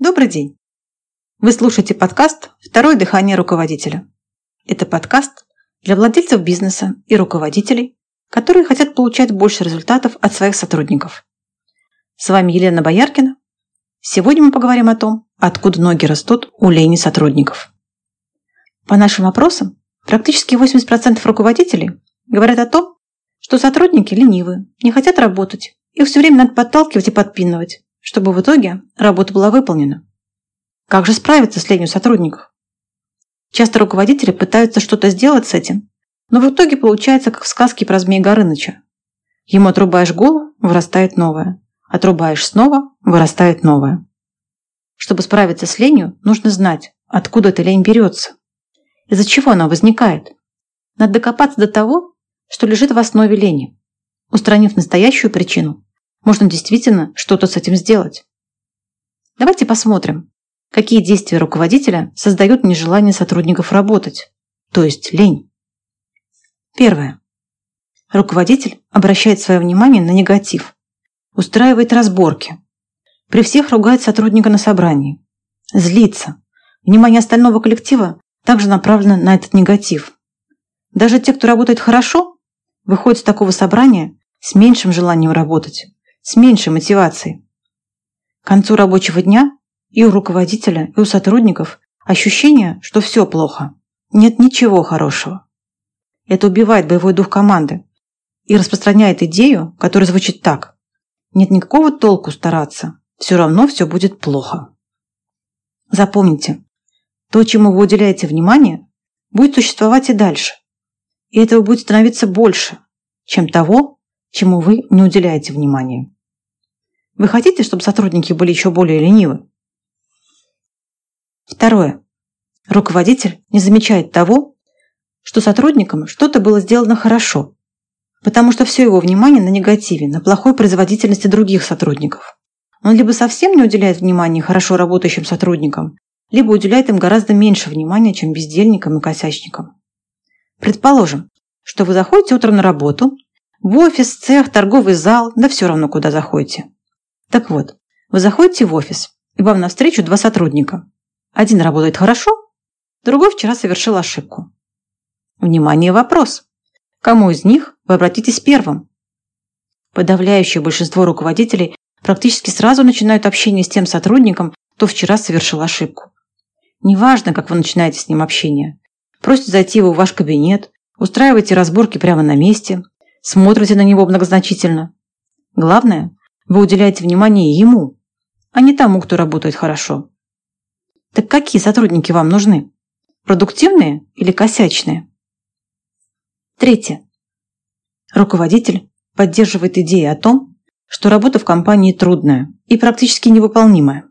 Добрый день! Вы слушаете подкаст «Второе дыхание руководителя». Это подкаст для владельцев бизнеса и руководителей, которые хотят получать больше результатов от своих сотрудников. С вами Елена Бояркина. Сегодня мы поговорим о том, откуда ноги растут у лени сотрудников. По нашим опросам, практически 80% руководителей говорят о том, что сотрудники ленивы, не хотят работать, их все время надо подталкивать и подпинывать, чтобы в итоге работа была выполнена. Как же справиться с ленью сотрудников? Часто руководители пытаются что-то сделать с этим, но в итоге получается, как в сказке про Змея Горыныча. Ему отрубаешь голову, вырастает новое. Отрубаешь снова, вырастает новое. Чтобы справиться с ленью, нужно знать, откуда эта лень берется. Из-за чего она возникает. Надо докопаться до того, что лежит в основе лени. Устранив настоящую причину, можно действительно что-то с этим сделать. Давайте посмотрим, какие действия руководителя создают нежелание сотрудников работать, то есть лень. Первое. Руководитель обращает свое внимание на негатив, устраивает разборки, при всех ругает сотрудника на собрании, злится. Внимание остального коллектива также направлено на этот негатив. Даже те, кто работает хорошо, выходят с такого собрания с меньшим желанием работать, с меньшей мотивацией. К концу рабочего дня и у руководителя, и у сотрудников ощущение, что все плохо, нет ничего хорошего. Это убивает боевой дух команды и распространяет идею, которая звучит так. Нет никакого толку стараться, все равно все будет плохо. Запомните, то, чему вы уделяете внимание, будет существовать и дальше. И этого будет становиться больше, чем того, чему вы не уделяете внимания. Вы хотите, чтобы сотрудники были еще более ленивы? Второе. Руководитель не замечает того, что сотрудникам что-то было сделано хорошо, потому что все его внимание на негативе, на плохой производительности других сотрудников. Он либо совсем не уделяет внимания хорошо работающим сотрудникам, либо уделяет им гораздо меньше внимания, чем бездельникам и косячникам. Предположим, что вы заходите утром на работу, в офис, цех, торговый зал, да все равно куда заходите. Так вот, вы заходите в офис, и вам навстречу два сотрудника. Один работает хорошо, другой вчера совершил ошибку. Внимание, вопрос. Кому из них вы обратитесь первым? Подавляющее большинство руководителей практически сразу начинают общение с тем сотрудником, кто вчера совершил ошибку. Неважно, как вы начинаете с ним общение. Просите зайти его в ваш кабинет, устраиваете разборки прямо на месте, смотрите на него многозначительно. Главное, вы уделяете внимание ему, а не тому, кто работает хорошо. Так какие сотрудники вам нужны? Продуктивные или косячные? Третье. Руководитель поддерживает идеи о том, что работа в компании трудная и практически невыполнимая.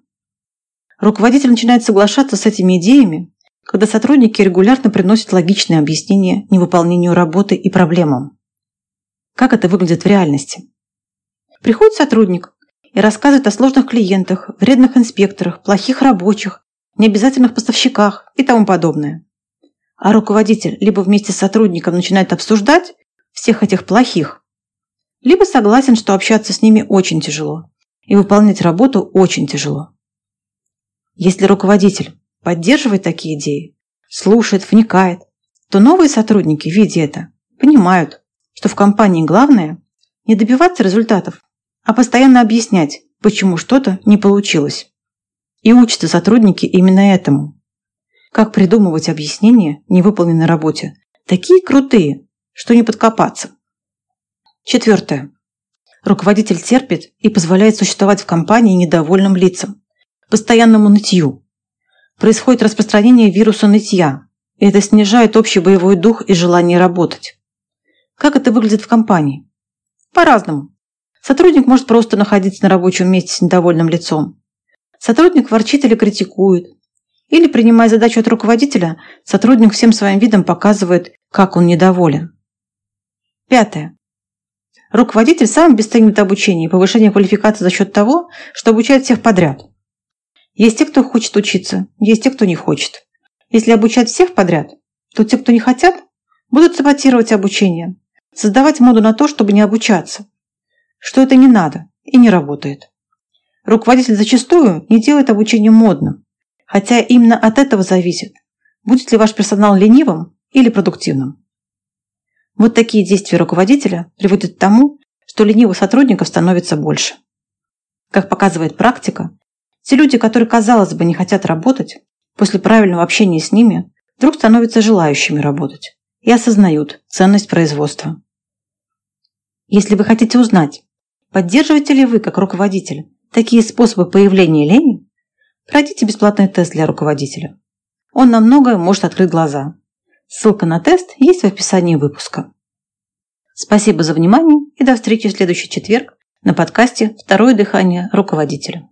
Руководитель начинает соглашаться с этими идеями, когда сотрудники регулярно приносят логичные объяснения невыполнению работы и проблемам. Как это выглядит в реальности? Приходит сотрудник и рассказывает о сложных клиентах, вредных инспекторах, плохих рабочих, необязательных поставщиках и тому подобное. А руководитель либо вместе с сотрудником начинает обсуждать всех этих плохих, либо согласен, что общаться с ними очень тяжело и выполнять работу очень тяжело. Если руководитель поддерживает такие идеи, слушает, вникает, то новые сотрудники, видя это, понимают, что в компании главное не добиваться результатов, а постоянно объяснять, почему что-то не получилось. И учатся сотрудники именно этому. Как придумывать объяснения невыполненной работе. Такие крутые, что не подкопаться. Четвертое. Руководитель терпит и позволяет существовать в компании недовольным лицам, постоянному нытью. Происходит распространение вируса нытья, и это снижает общий боевой дух и желание работать. Как это выглядит в компании? По-разному. Сотрудник может просто находиться на рабочем месте с недовольным лицом, Сотрудник ворчит или критикует. Или, принимая задачу от руководителя, сотрудник всем своим видом показывает, как он недоволен. Пятое. Руководитель сам обесценивает обучение и повышение квалификации за счет того, что обучает всех подряд. Есть те, кто хочет учиться, есть те, кто не хочет. Если обучать всех подряд, то те, кто не хотят, будут саботировать обучение, создавать моду на то, чтобы не обучаться. Что это не надо и не работает. Руководитель зачастую не делает обучение модным, хотя именно от этого зависит, будет ли ваш персонал ленивым или продуктивным. Вот такие действия руководителя приводят к тому, что ленивых сотрудников становится больше. Как показывает практика, те люди, которые, казалось бы, не хотят работать, после правильного общения с ними вдруг становятся желающими работать и осознают ценность производства. Если вы хотите узнать, поддерживаете ли вы, как руководитель, такие способы появления лени, пройдите бесплатный тест для руководителя. Он на многое может открыть глаза. Ссылка на тест есть в описании выпуска. Спасибо за внимание и до встречи в следующий четверг на подкасте «Второе дыхание руководителя».